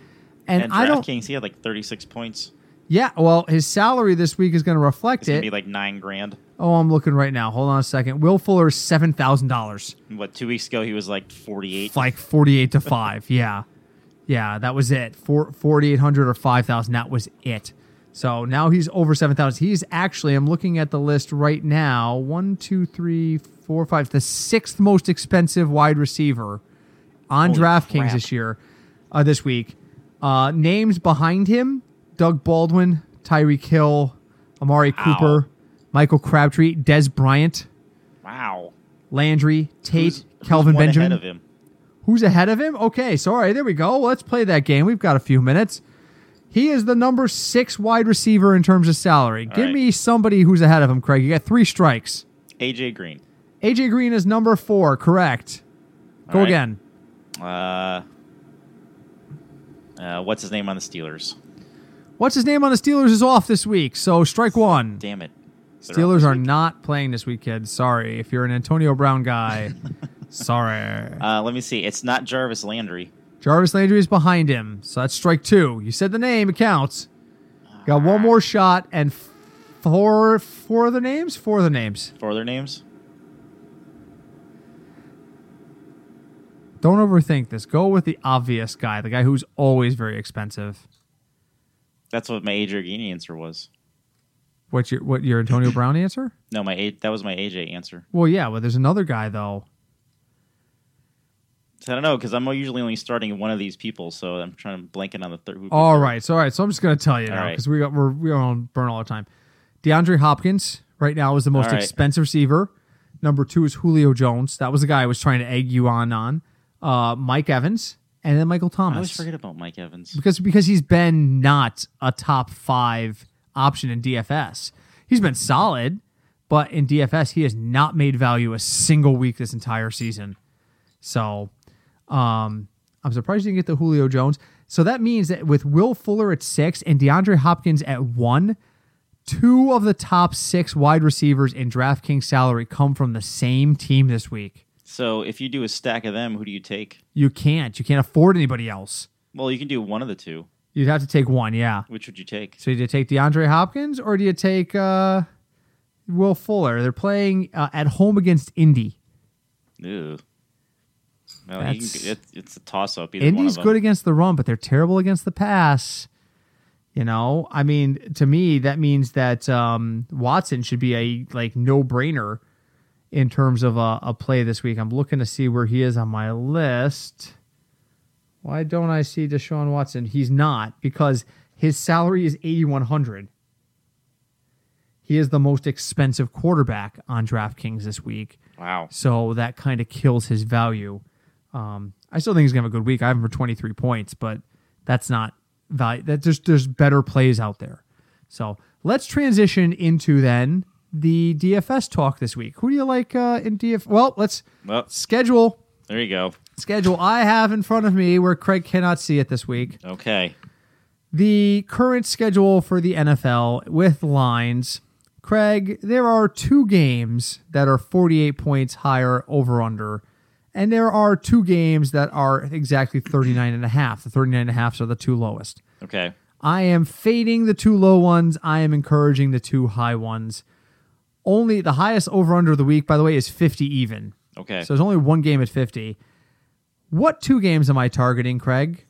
And, And I don't. He had like 36 points. Yeah, well, his salary this week is going to reflect It's gonna it. be like nine grand. oh, I'm looking right now. Hold on a second. Will Fuller is seven thousand dollars. What two weeks ago he was like 48. like 48 to 5 yeah yeah that was it Four, 4800 or 5000 that was it so now he's over 7000 he's actually i'm looking at the list right now one two three four five the sixth most expensive wide receiver on Holy draftkings crap. this year uh, this week uh, names behind him doug baldwin tyreek hill amari cooper michael crabtree dez bryant Wow. landry tate Who's- who's kelvin one benjamin ahead of him. Who's ahead of him? Okay, sorry. There we go. Let's play that game. We've got a few minutes. He is the number six wide receiver in terms of salary. Give right. me somebody who's ahead of him, Craig. You got three strikes. AJ Green. AJ Green is number four. Correct. Go All right. again. Uh, uh, what's his name on the Steelers? What's his name on the Steelers is off this week, so strike one. Damn it. They're Steelers are week. not playing this week, kids. Sorry. If you're an Antonio Brown guy, sorry. Uh, let me see. It's not Jarvis Landry. Jarvis Landry is behind him, so that's strike two. You said the name, it counts. Got one more shot and four four other names? Four other names. For their names? Don't overthink this. Go with the obvious guy, the guy who's always very expensive. That's what my AJ Green answer was. What's your what your Antonio Brown answer? No, my A- that was my AJ answer. Well, yeah, well, there's another guy though. So I don't know because I'm usually only starting one of these people, so I'm trying to blanket on the third. All right, so all right, so I'm just gonna tell you now right. because we got we're we're on burn all the time. DeAndre Hopkins right now is the most right. expensive receiver. Number two is Julio Jones. That was the guy I was trying to egg you on on. Uh, Mike Evans and then Michael Thomas. I always forget about Mike Evans. because because he's been not a top five option in DFS. He's been solid, but in DFS he has not made value a single week this entire season. So, um, I'm surprised you didn't get the Julio Jones. So that means that with Will Fuller at six and DeAndre Hopkins at one, two of the top six wide receivers in DraftKings salary come from the same team this week. So if you do a stack of them, who do you take? You can't. You can't afford anybody else. Well, you can do one of the two. You'd have to take one, yeah. Which would you take? So do you take DeAndre Hopkins or do you take uh, Will Fuller? They're playing uh, at home against Indy. Ew. You can, it, it's a toss up. Either one Indy's good against the run, but they're terrible against the pass. You know, I mean, to me, that means that um, Watson should be a like no brainer in terms of a, a play this week. I'm looking to see where he is on my list. Why don't I see Deshaun Watson? He's not because his salary is 8100. He is the most expensive quarterback on DraftKings this week. Wow. So that kind of kills his value. Um, I still think he's gonna have a good week. I have him for 23 points, but that's not value. That there's there's better plays out there. So let's transition into then the DFS talk this week. Who do you like uh, in DF? Well, let's Well, schedule there you go. schedule I have in front of me where Craig cannot see it this week. Okay. The current schedule for the NFL with lines. Craig, there are two games that are 48 points higher over under, and there are two games that are exactly 39 and a half. The 39 and a half are the two lowest. Okay. I am fading the two low ones. I am encouraging the two high ones. Only the highest over under of the week, by the way, is 50 even. Okay. So there's only one game at 50. What two games am I targeting, Craig?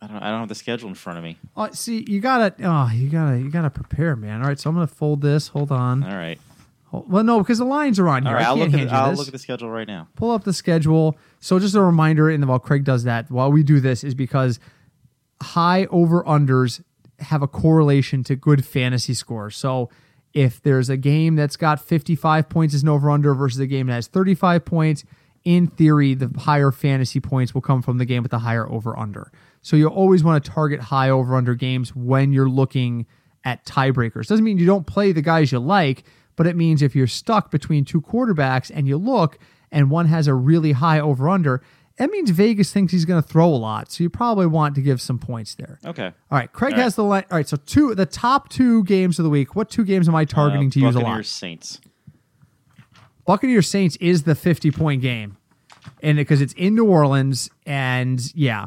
I don't. I don't have the schedule in front of me. Oh, see, you gotta, oh, you gotta, you gotta prepare, man. All right, so I'm gonna fold this. Hold on. All right. Hold- well, no, because the lines are on here. right. I I'll look at. I'll look at the schedule right now. Pull up the schedule. So just a reminder, and while Craig does that, while we do this, is because high over unders have a correlation to good fantasy scores. So if there's a game that's got 55 points as an over under versus a game that has 35 points, in theory, the higher fantasy points will come from the game with the higher over under. So you always want to target high over under games when you're looking at tiebreakers. Doesn't mean you don't play the guys you like, but it means if you're stuck between two quarterbacks and you look and one has a really high over under, that means Vegas thinks he's going to throw a lot. So you probably want to give some points there. Okay. All right, Craig All right. has the line. All right, so two the top two games of the week. What two games am I targeting Uh, to use a lot? Buccaneers? Saints. Buccaneers Saints is the 50 point game. And because it's in New Orleans and yeah.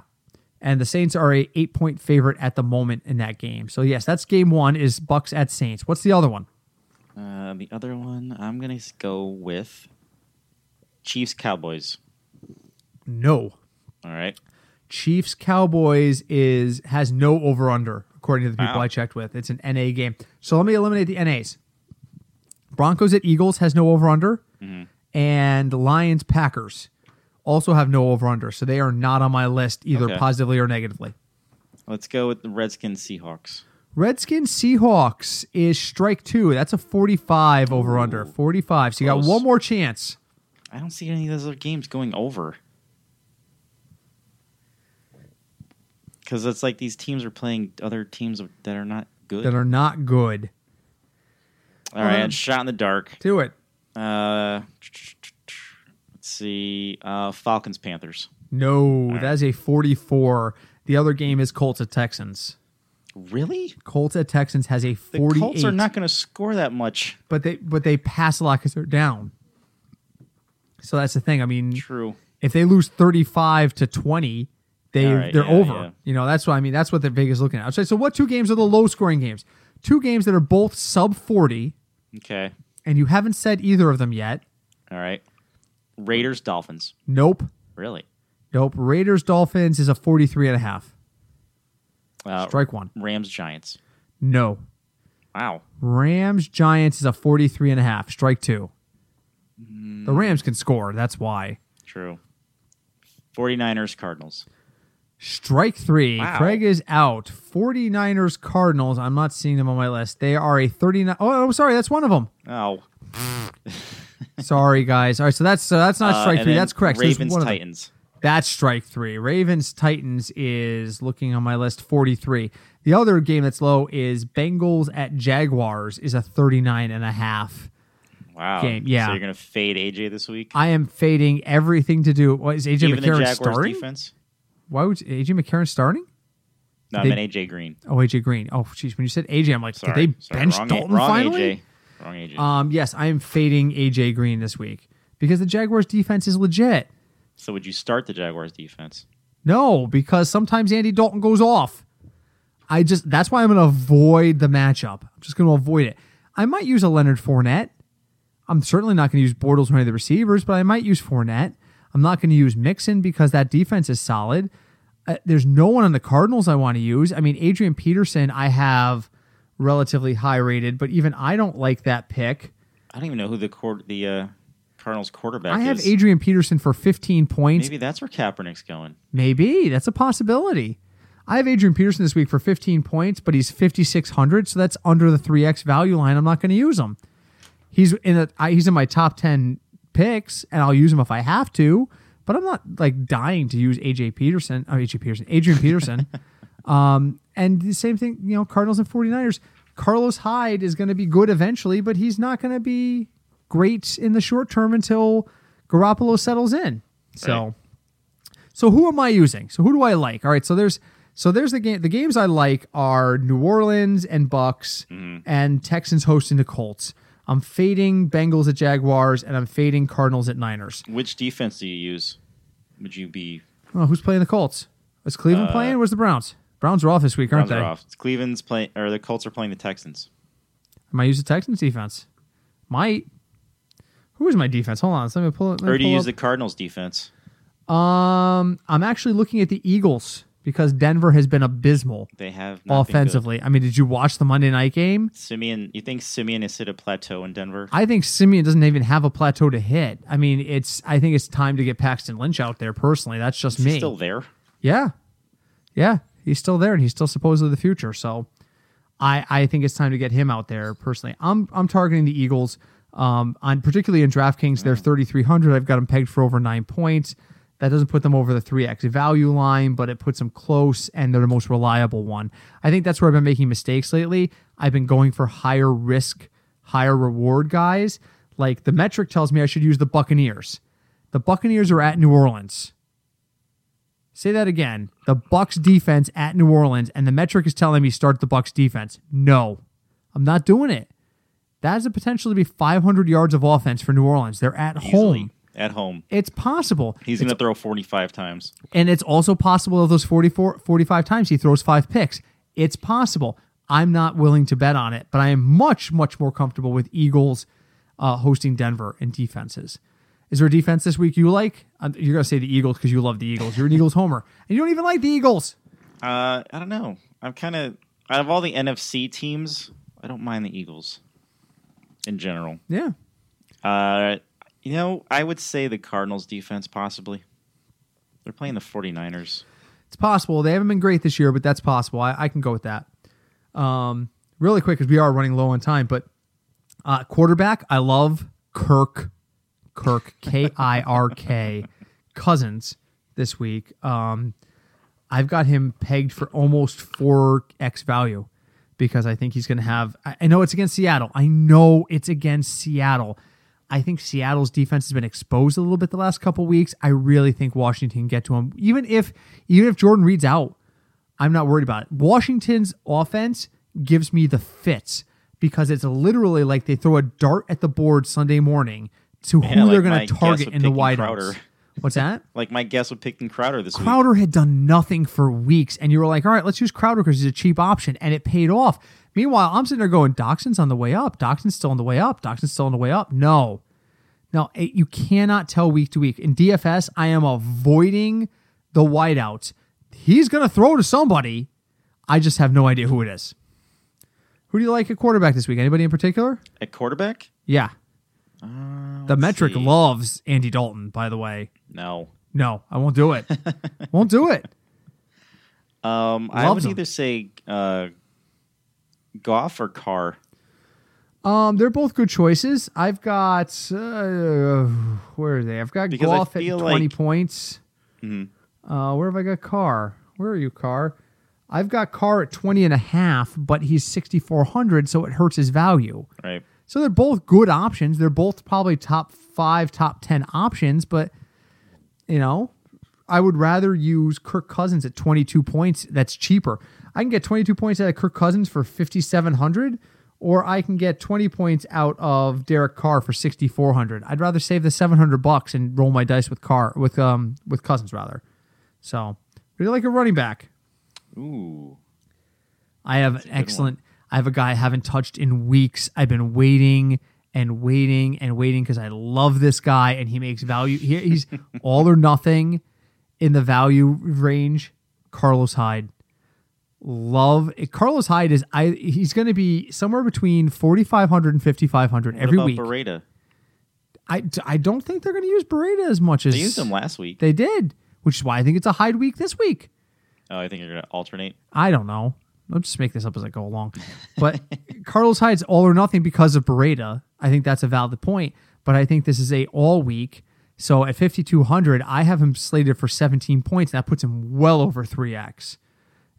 And the Saints are a 8 point favorite at the moment in that game. So yes, that's game 1 is Bucks at Saints. What's the other one? Uh, the other one, I'm gonna go with Chiefs Cowboys. No. All right. Chiefs Cowboys is has no over under according to the people Wow. I checked with. It's an NA game. So let me eliminate the NAs. Broncos at Eagles has no over under, mm-hmm. and Lions Packers also have no over under. So they are not on my list either Okay. positively or negatively. Let's go with the Redskins Seahawks. Redskins Seahawks is strike two. That's a 45 over under. 45. So you got one more chance. I don't see any of those other games going over. Because it's like these teams are playing other teams that are not good. that are not good. All right, Um, shot in the dark. Do it. Uh, let's see. Uh, Falcons Panthers. No, right. that is a 44. The other game is Colts at Texans. Really? Colts at Texans has a The Colts are not going to score that much. but they but they pass a lot because they're down. So that's the thing. I mean, True. if they lose 35 to 20, they right, they're yeah, over. yeah. You know, that's what I mean. That's what the Vegas is looking at. So, what two games are the low scoring games? Two games that are both sub 40, Okay. and you haven't said either of them yet. All right. Raiders Dolphins. Nope. Really? Nope. Raiders Dolphins is a 43 and a half. Uh, Strike one. Rams Giants. No. Wow. Rams Giants is a 43 and a half. Strike two. Hmm. The Rams can score. That's why. True. 49ers Cardinals. Strike three. Wow. Craig is out. 49ers Cardinals. I'm not seeing them on my list. They are a 39. Oh, oh, sorry. That's one of them. Oh. sorry, guys. All right. So that's so that's not Uh, strike three. That's correct. So Ravens one. Titans. That's strike three. Ravens Titans is looking on my list 43. The other game that's low is Bengals at Jaguars is a 39 and a half. Wow. Game, yeah. So you're going to fade AJ this week? I am fading everything to do. What is AJ Even the Jaguars starting? defense? Why would AJ McCarron starting? No, They- I meant AJ Green. Oh, AJ Green. Oh, jeez. When you said AJ, I'm like, Sorry. did they Sorry, bench wrong, Dalton wrong finally? AJ. Wrong AJ. Um, yes, I am fading AJ Green this week because the Jaguars defense is legit. so would you start the Jaguars defense? No, because sometimes Andy Dalton goes off. I just that's why I'm going to avoid the matchup. I'm just going to avoid it. I might use a Leonard Fournette. I'm certainly not going to use Bortles or any of the receivers, but I might use Fournette. I'm not going to use Mixon because that defense is solid. Uh, there's no one on the Cardinals I want to use. I mean, Adrian Peterson, I have relatively high rated, but even I don't like that pick. I don't even know who the court, the uh, Cardinals quarterback is. I have is. Adrian Peterson for 15 points. Maybe that's where Kaepernick's going. Maybe that's a possibility. I have Adrian Peterson this week for 15 points, but he's 5600, so that's under the 3x value line. I'm not going to use him. He's in a I, he's in my top 10 picks, and I'll use him if I have to. But I'm not like dying to use AJ Peterson. Oh, AJ Peterson, Adrian Peterson. um, and the same thing, you know, Cardinals and 49ers. Carlos Hyde is going to be good eventually, but he's not going to be great in the short term until Garoppolo settles in. So. Right. So who am I using? So who do I like? All right, so there's so there's the game. The games I like are New Orleans and Bucks and Texans hosting the Colts. I'm fading Bengals at Jaguars and I'm fading Cardinals at Niners. Which defense do you use? Would you be Oh, who's playing the Colts? Is Cleveland playing? Where's the Browns? Browns are off this week, aren't Browns they? are off? Cleveland's playing, or the Colts are playing the Texans. I might use the Texans defense. Might. Who is my defense? Hold on. Let me pull it. Or do you use the Cardinals defense? Um, I'm actually looking at the Eagles because Denver has been abysmal They have not been good. offensively. I mean, did you watch the Monday night game? Siemian, you think Siemian has hit a plateau in Denver? I think Siemian doesn't even have a plateau to hit. I mean, it's. I think it's time to get Paxton Lynch out there. Personally, that's just Is me. still there? yeah, yeah, he's still there, and he's still supposedly the future. So, I I think it's time to get him out there. Personally, I'm I'm targeting the Eagles. Um, on particularly in DraftKings, they're 3,300. I've got them pegged for over nine points. That doesn't put them over the 3x value line, but it puts them close, and they're the most reliable one. I think that's where I've been making mistakes lately. I've been going for higher risk, higher reward guys. Like the metric tells me I should use the Buccaneers. The Buccaneers are at New Orleans. Say that again. The Bucks defense at New Orleans, and the metric is telling me start the Bucks defense. No, I'm not doing it. That has the potential to be 500 yards of offense for New Orleans. They're at Easily. home. At home. It's possible. He's going to throw 45 times. And it's also possible of those 44, 45 times he throws five picks. It's possible. I'm not willing to bet on it, but I am much, much more comfortable with Eagles uh, hosting Denver and defenses. Is there a defense this week you like? You're going to say the Eagles because you love the Eagles. You're an Eagles homer. And you don't even like the Eagles. Uh, I don't know. I'm kind of out of all the NFC teams, I don't mind the Eagles in general. Yeah. Uh, you know, I would say the Cardinals defense possibly. They're playing the 49ers. It's possible. They haven't been great this year, but that's possible. I, I can go with that. Um, really quick, because we are running low on time, but uh, quarterback, I love Kirk, Kirk, K I R K, Cousins this week. Um, I've got him pegged for almost 4x value because I think he's going to have. I I know it's against Seattle. I know it's against Seattle. I think Seattle's defense has been exposed a little bit the last couple weeks. I really think Washington can get to him, even if even if Jordan Reed's out. I'm not worried about it. Washington's offense gives me the fits because it's literally like they throw a dart at the board Sunday morning to Yeah, who like they're going to target in the. Crowder. What's that? Like my guess with picking Crowder this week. Crowder had done nothing for weeks, and you were like, all right, let's use Crowder because he's a cheap option, and it paid off. Meanwhile, I'm sitting there going, Doctson's on the way up. Doctson's still on the way up. Doctson's still on the way up. No. No, it, you cannot tell week to week. In DFS, I am avoiding the wideouts. He's going to throw to somebody. I just have no idea who it is. Who do you like at quarterback this week? Anybody in particular? At quarterback? Yeah. Uh, The metric see. loves Andy Dalton, by the way. No. No, I won't do it. won't do it. Um, I would him. either say uh, Goff or Carr. Um, they're both good choices. I've got uh, where are they? I've got Because I Goff at feel twenty like- points. Mhm. Uh, where have I got Carr? Where are you, Carr? I've got Carr at 20 and a half, but he's 6,400, so it hurts his value. Right. So they're both good options. They're both probably top five, top 10 options, but, you know, I would rather use Kirk Cousins at 22 points. That's cheaper. I can get 22 points out of Kirk Cousins for 5,700, or I can get 20 points out of Derek Carr for 6,400. I'd rather save the 700 bucks and roll my dice with Carr, with, um, with Cousins rather. So, really like a running back. Ooh. I have an excellent. I have a guy I haven't touched in weeks. I've been waiting and waiting and waiting because I love this guy and he makes value. He, he's all or nothing in the value range. Carlos Hyde. Love Carlos Hyde is I he's going to be somewhere between 4500 and 5500 every about week. Breida? I, I don't think they're going to use Breida as much as They used him last week. They did, which is why I think it's a Hyde week this week. Oh, I think you're gonna alternate. I don't know. I'll just make this up as I go along. But Carlos Hyde's all or nothing because of Breida. I think that's a valid point. But I think this is a all week. So at 5,200, I have him slated for 17 points. That puts him well over 3x.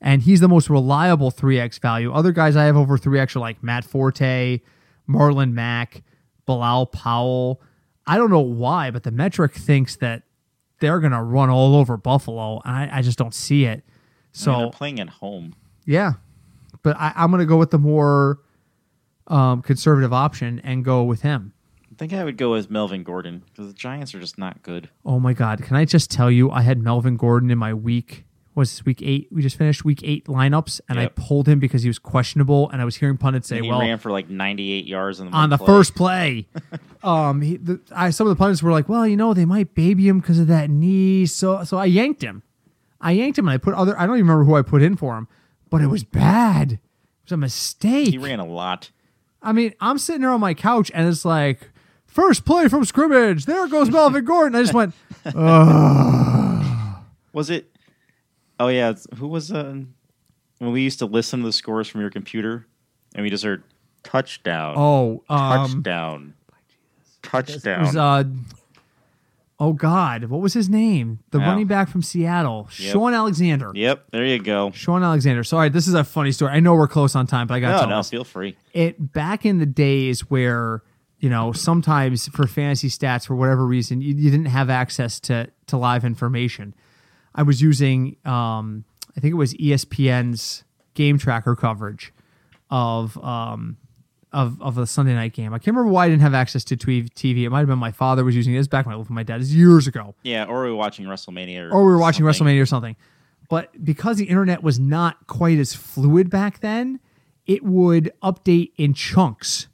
And he's the most reliable 3x value. Other guys I have over 3x are like Matt Forte, Marlon Mack, Bilal Powell. I don't know why, but the metric thinks that they're going to run all over Buffalo. And I, I just don't see it. So I mean, they're playing at home. yeah, but I, I'm going to go with the more um, conservative option and go with him. I think I would go with Melvin Gordon because the Giants are just not good. Oh my God! Can I just tell you, I had Melvin Gordon in my week. Was this week eight? We just finished week eight lineups, and Yep. I pulled him because he was questionable, and I was hearing pundits say, And he "Well, ran for like 98 yards on the, on the play. first play. um, he, the, I, some of the pundits were like, "Well, you know, they might baby him because of that knee." So, so I yanked him. I yanked him, and I put other. I don't even remember who I put in for him, but it was bad. It was a mistake. He ran a lot. I mean, I'm sitting there on my couch, and it's like, first play from scrimmage. There goes Melvin Gordon. I just went, Was it? Oh yeah, who was uh, when we used to listen to the scores from your computer, and we just heard touchdown, "Oh, um, touchdown, it touchdown. was uh." Oh God, what was his name? The running back from Seattle, Yep. Shaun Alexander. yep, there you go. Shaun Alexander. Sorry, this is a funny story. I know we're close on time, but I got to No, tell no, this. feel free. It back in the days where you know sometimes for fantasy stats for whatever reason you, you didn't have access to to live information. I was using um, I think it was ESPN's game tracker coverage of um, of of a Sunday night game. I can't remember why I didn't have access to TV. It might have been my father was using it. It was back when I lived with my dad. It's years ago Yeah, or we were watching WrestleMania, or, or we were watching something. WrestleMania or something. But because the internet was not quite as fluid back then, it would update in chunks.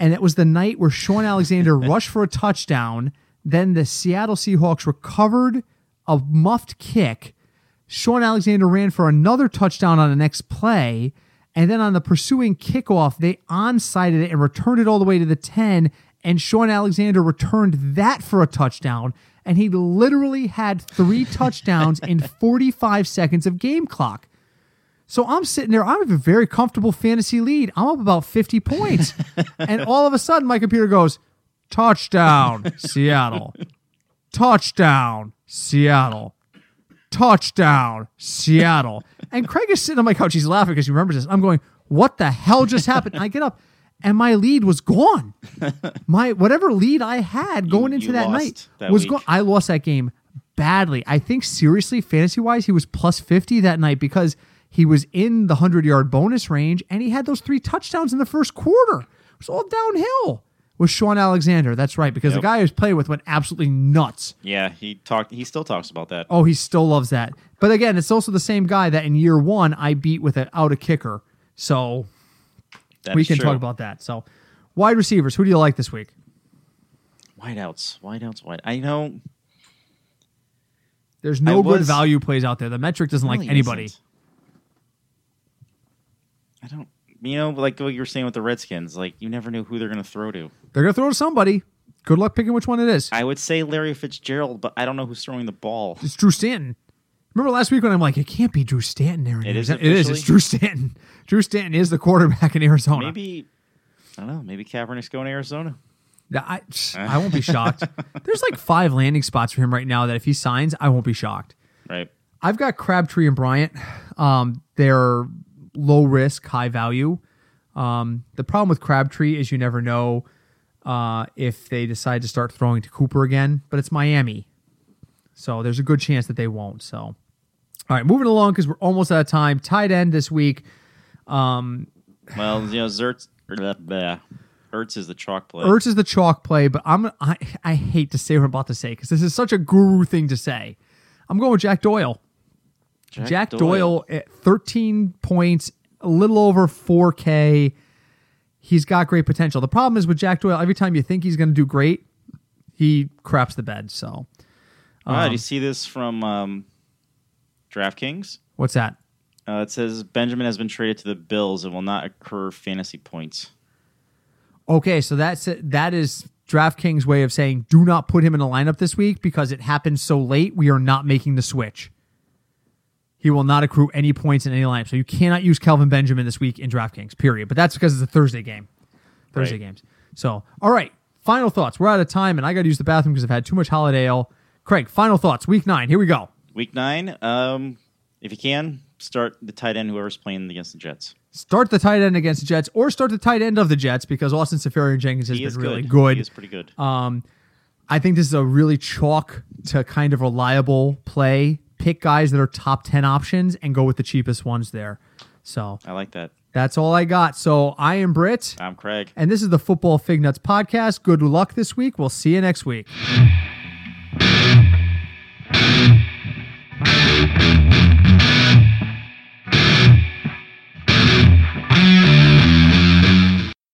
And it was the night where Shaun Alexander rushed for a touchdown. Then the Seattle Seahawks recovered a muffed kick. Shaun Alexander ran for another touchdown on the next play. And then on the pursuing kickoff, they onsided it and returned it all the way to the 10. And Shaun Alexander returned that for a touchdown. And he literally had three touchdowns in 45 seconds of game clock. So I'm sitting there, I have a very comfortable fantasy lead. I'm up about 50 points. and all of a sudden, my computer goes, touchdown, Seattle. Touchdown, Seattle. Touchdown, Seattle. And Craig is sitting on my couch. He's laughing because he remembers this. I'm going, what the hell just happened? I get up and my lead was gone. My whatever lead I had going into you that night that was gone. I lost that game badly. I think seriously, fantasy wise, he was plus 50 that night because he was in the 100 yard bonus range and he had those three touchdowns in the first quarter. It was all downhill with Shaun Alexander. That's right, because Yep. the guy I was playing with went absolutely nuts. Yeah, he talked. He still talks about that. Oh, he still loves that. But again, it's also the same guy that in year one I beat with an out a kicker. So That we can true. talk about that. So wide receivers, who do you like this week? wideouts, wideouts, wide. I know There's no good value plays out there. The metric doesn't like anybody. isn't. I don't. You know, like what you were saying with the Redskins, like you never knew who they're going to throw to. They're gonna throw to somebody. Good luck picking which one it is. I would say Larry Fitzgerald, but I don't know who's throwing the ball. It's Drew Stanton. Remember last week when I'm like, it can't be Drew Stanton there. It is It is. It's? Drew Stanton. Drew Stanton is the quarterback in Arizona. Maybe I don't know. Maybe Kaepernick's going to Arizona. I, I won't be shocked. There's like five landing spots for him right now that if he signs, I won't be shocked. Right. I've got Crabtree and Bryant. Um, they're low risk, high value. Um, the problem with Crabtree is you never know uh, if they decide to start throwing to Cooper again, but it's Miami. So there's a good chance that they won't. So, all right, moving along because we're almost out of time. Tight end this week. Well, you know, Zertz, blah, blah. Ertz is the chalk play. Ertz is the chalk play, but I'm I, I hate to say what I'm about to say because this is such a guru thing to say. I'm going with Jack Doyle. Jack, Doyle. at 13 points, a little over 4K. He's got great potential. The problem is with Jack Doyle, every time you think he's going to do great, he craps the bed. So, Um, do you see this from um, DraftKings? what's that? Uh, it says Benjamin has been traded to the Bills and will not accrue fantasy points. Okay, so that's that is DraftKings way of saying do not put him in a lineup this week because it happened so late. We are not making the switch. He will not accrue any points in any lineup. So you cannot use Kelvin Benjamin this week in DraftKings, period. But that's because it's a Thursday game. Thursday Right. games. So, all right. Final thoughts. We're out of time, and I got to use the bathroom because I've had too much holiday ale. Craig, final thoughts. Week nine. Here we go. Week nine, um, if you can, start the tight end whoever's playing against the Jets. Start the tight end against the Jets, or start the tight end of the Jets because Austin Seferian Jenkins has He been really good. good. He is pretty good. Um, I think this is a really chalk to kind of reliable play pick guys that are top 10 options and go with the cheapest ones there. So I like that. That's all I got. So I am Britt. I'm Craig. And this is the Football Fig Nuts podcast. Good luck this week. We'll see you next week.